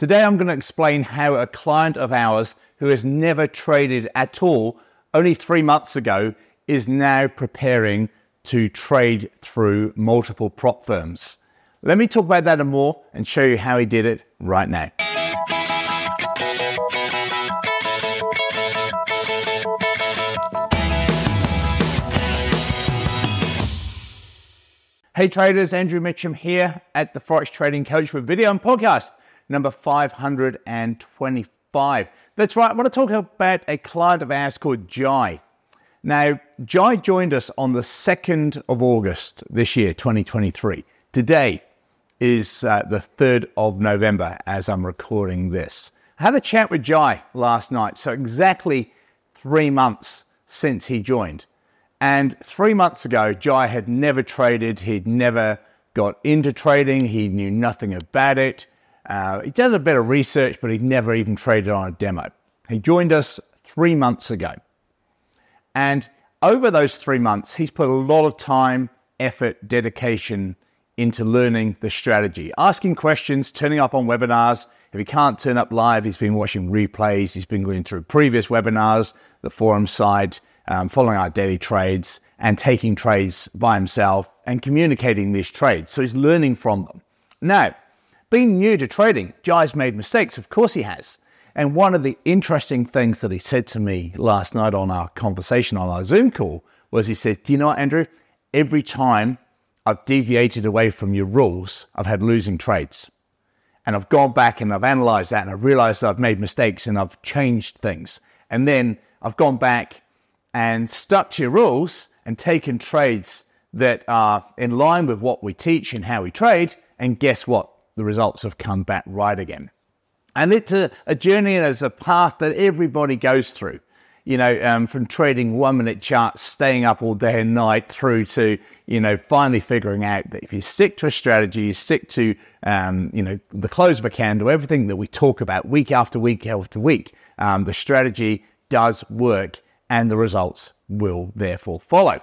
Today I'm going to explain how a client of ours who has never traded at all only three months ago is now preparing to trade through multiple prop firms. Let me talk about that and more and show you how he did it right now. Hey traders, Andrew Mitchem here at the Forex Trading Coach with video and podcast number 525. That's right, I want to talk about a client of ours called Jae. Now, Jae joined us on the 2nd of August this year, 2023. Today is uh, the 3rd of November as I'm recording this. I had a chat with Jae last night, so exactly three months since he joined. And three months ago, Jae had never traded. He'd never got into trading. He knew nothing about it. Uh, he'd done a bit of research, but he'd never even traded on a demo. He joined us three months ago. And over those three months, he's put a lot of time, effort, dedication into learning the strategy, asking questions, turning up on webinars. If he can't turn up live, he's been watching replays, he's been going through previous webinars, the forum side, um, following our daily trades and taking trades by himself and communicating these trades. So he's learning from them. Now, being new to trading, Jae's made mistakes. Of course he has. And one of the interesting things that he said to me last night on our conversation on our Zoom call was he said, Do you know what, Andrew? Every time I've deviated away from your rules, I've had losing trades. And I've gone back and I've analyzed that and I've realized I've made mistakes and I've changed things. And then I've gone back and stuck to your rules and taken trades that are in line with what we teach and how we trade. And guess what? The results have come back right again. And it's a, a journey and it's a path that everybody goes through. You know, um, from trading one minute charts, staying up all day and night through to, you know, finally figuring out that if you stick to a strategy, you stick to, um, you know, the close of a candle, everything that we talk about week after week after week, um, the strategy does work and the results will therefore follow.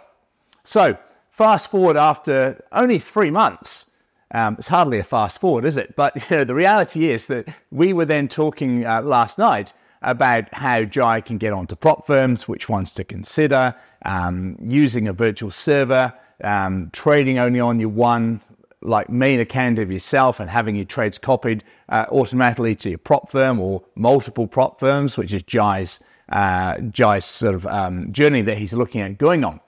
So, fast forward after only three months. Um, it's hardly a fast forward, is it? But you know, the reality is that we were then talking uh, last night about how Jae can get onto prop firms, which ones to consider, um, using a virtual server, um, trading only on your one like main account of yourself and having your trades copied uh, automatically to your prop firm or multiple prop firms, which is Jae's uh, Jae's sort of um, journey that he's looking at going on.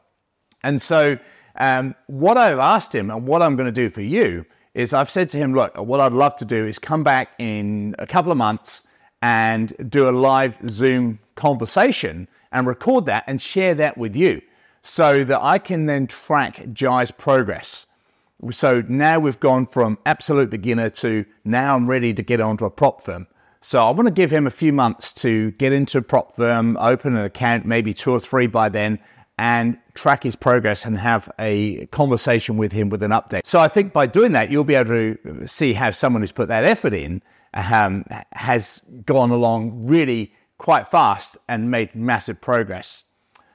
And so, um, what I've asked him and what I'm going to do for you is I've said to him, look, what I'd love to do is come back in a couple of months and do a live Zoom conversation and record that and share that with you so that I can then track Jae's progress. So now we've gone from absolute beginner to now I'm ready to get onto a prop firm. So I want to give him a few months to get into a prop firm, open an account, maybe two or three by then, and track his progress and have a conversation with him with an update. So I think by doing that, you'll be able to see how someone who's put that effort in um, has gone along really quite fast and made massive progress.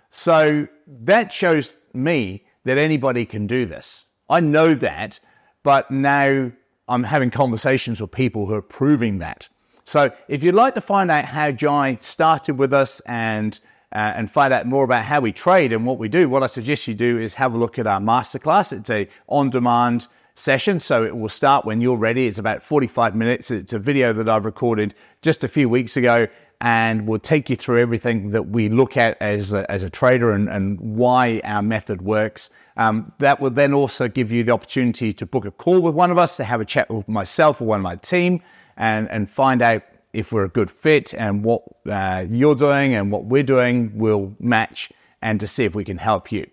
So that shows me that anybody can do this. I know that, but now I'm having conversations with people who are proving that. So if you'd like to find out how Jae started with us and uh, and find out more about how we trade and what we do, what I suggest you do is have a look at our masterclass. It's a on-demand session, so it will start when you're ready. It's about 45 minutes. It's a video that I've recorded just a few weeks ago and will take you through everything that we look at as a, as a trader and, and why our method works. Um, that will then also give you the opportunity to book a call with one of us to have a chat with myself or one of my team and, and find out if we're a good fit and what uh, you're doing and what we're doing will match and to see if we can help you.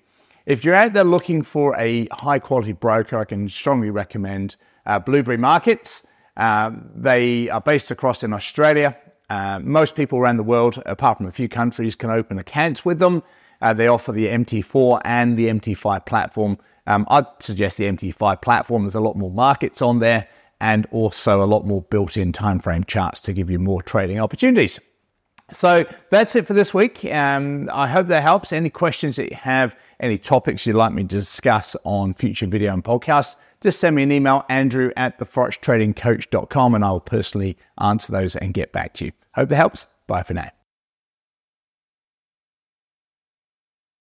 If you're out there looking for a high quality broker, I can strongly recommend uh, Blueberry Markets. Uh, they are based across in Australia. Uh, most people around the world, apart from a few countries, can open accounts with them. Uh, they offer the MT4 and the MT5 platform. Um, I'd suggest the MT5 platform. There's a lot more markets on there and also a lot more built in time frame charts to give you more trading opportunities. So that's it for this week. Um, I hope that helps. Any questions that you have, any topics you'd like me to discuss on future video and podcasts, just send me an email, andrew at theforextradingcoach.com, and I'll personally answer those and get back to you. Hope that helps. Bye for now.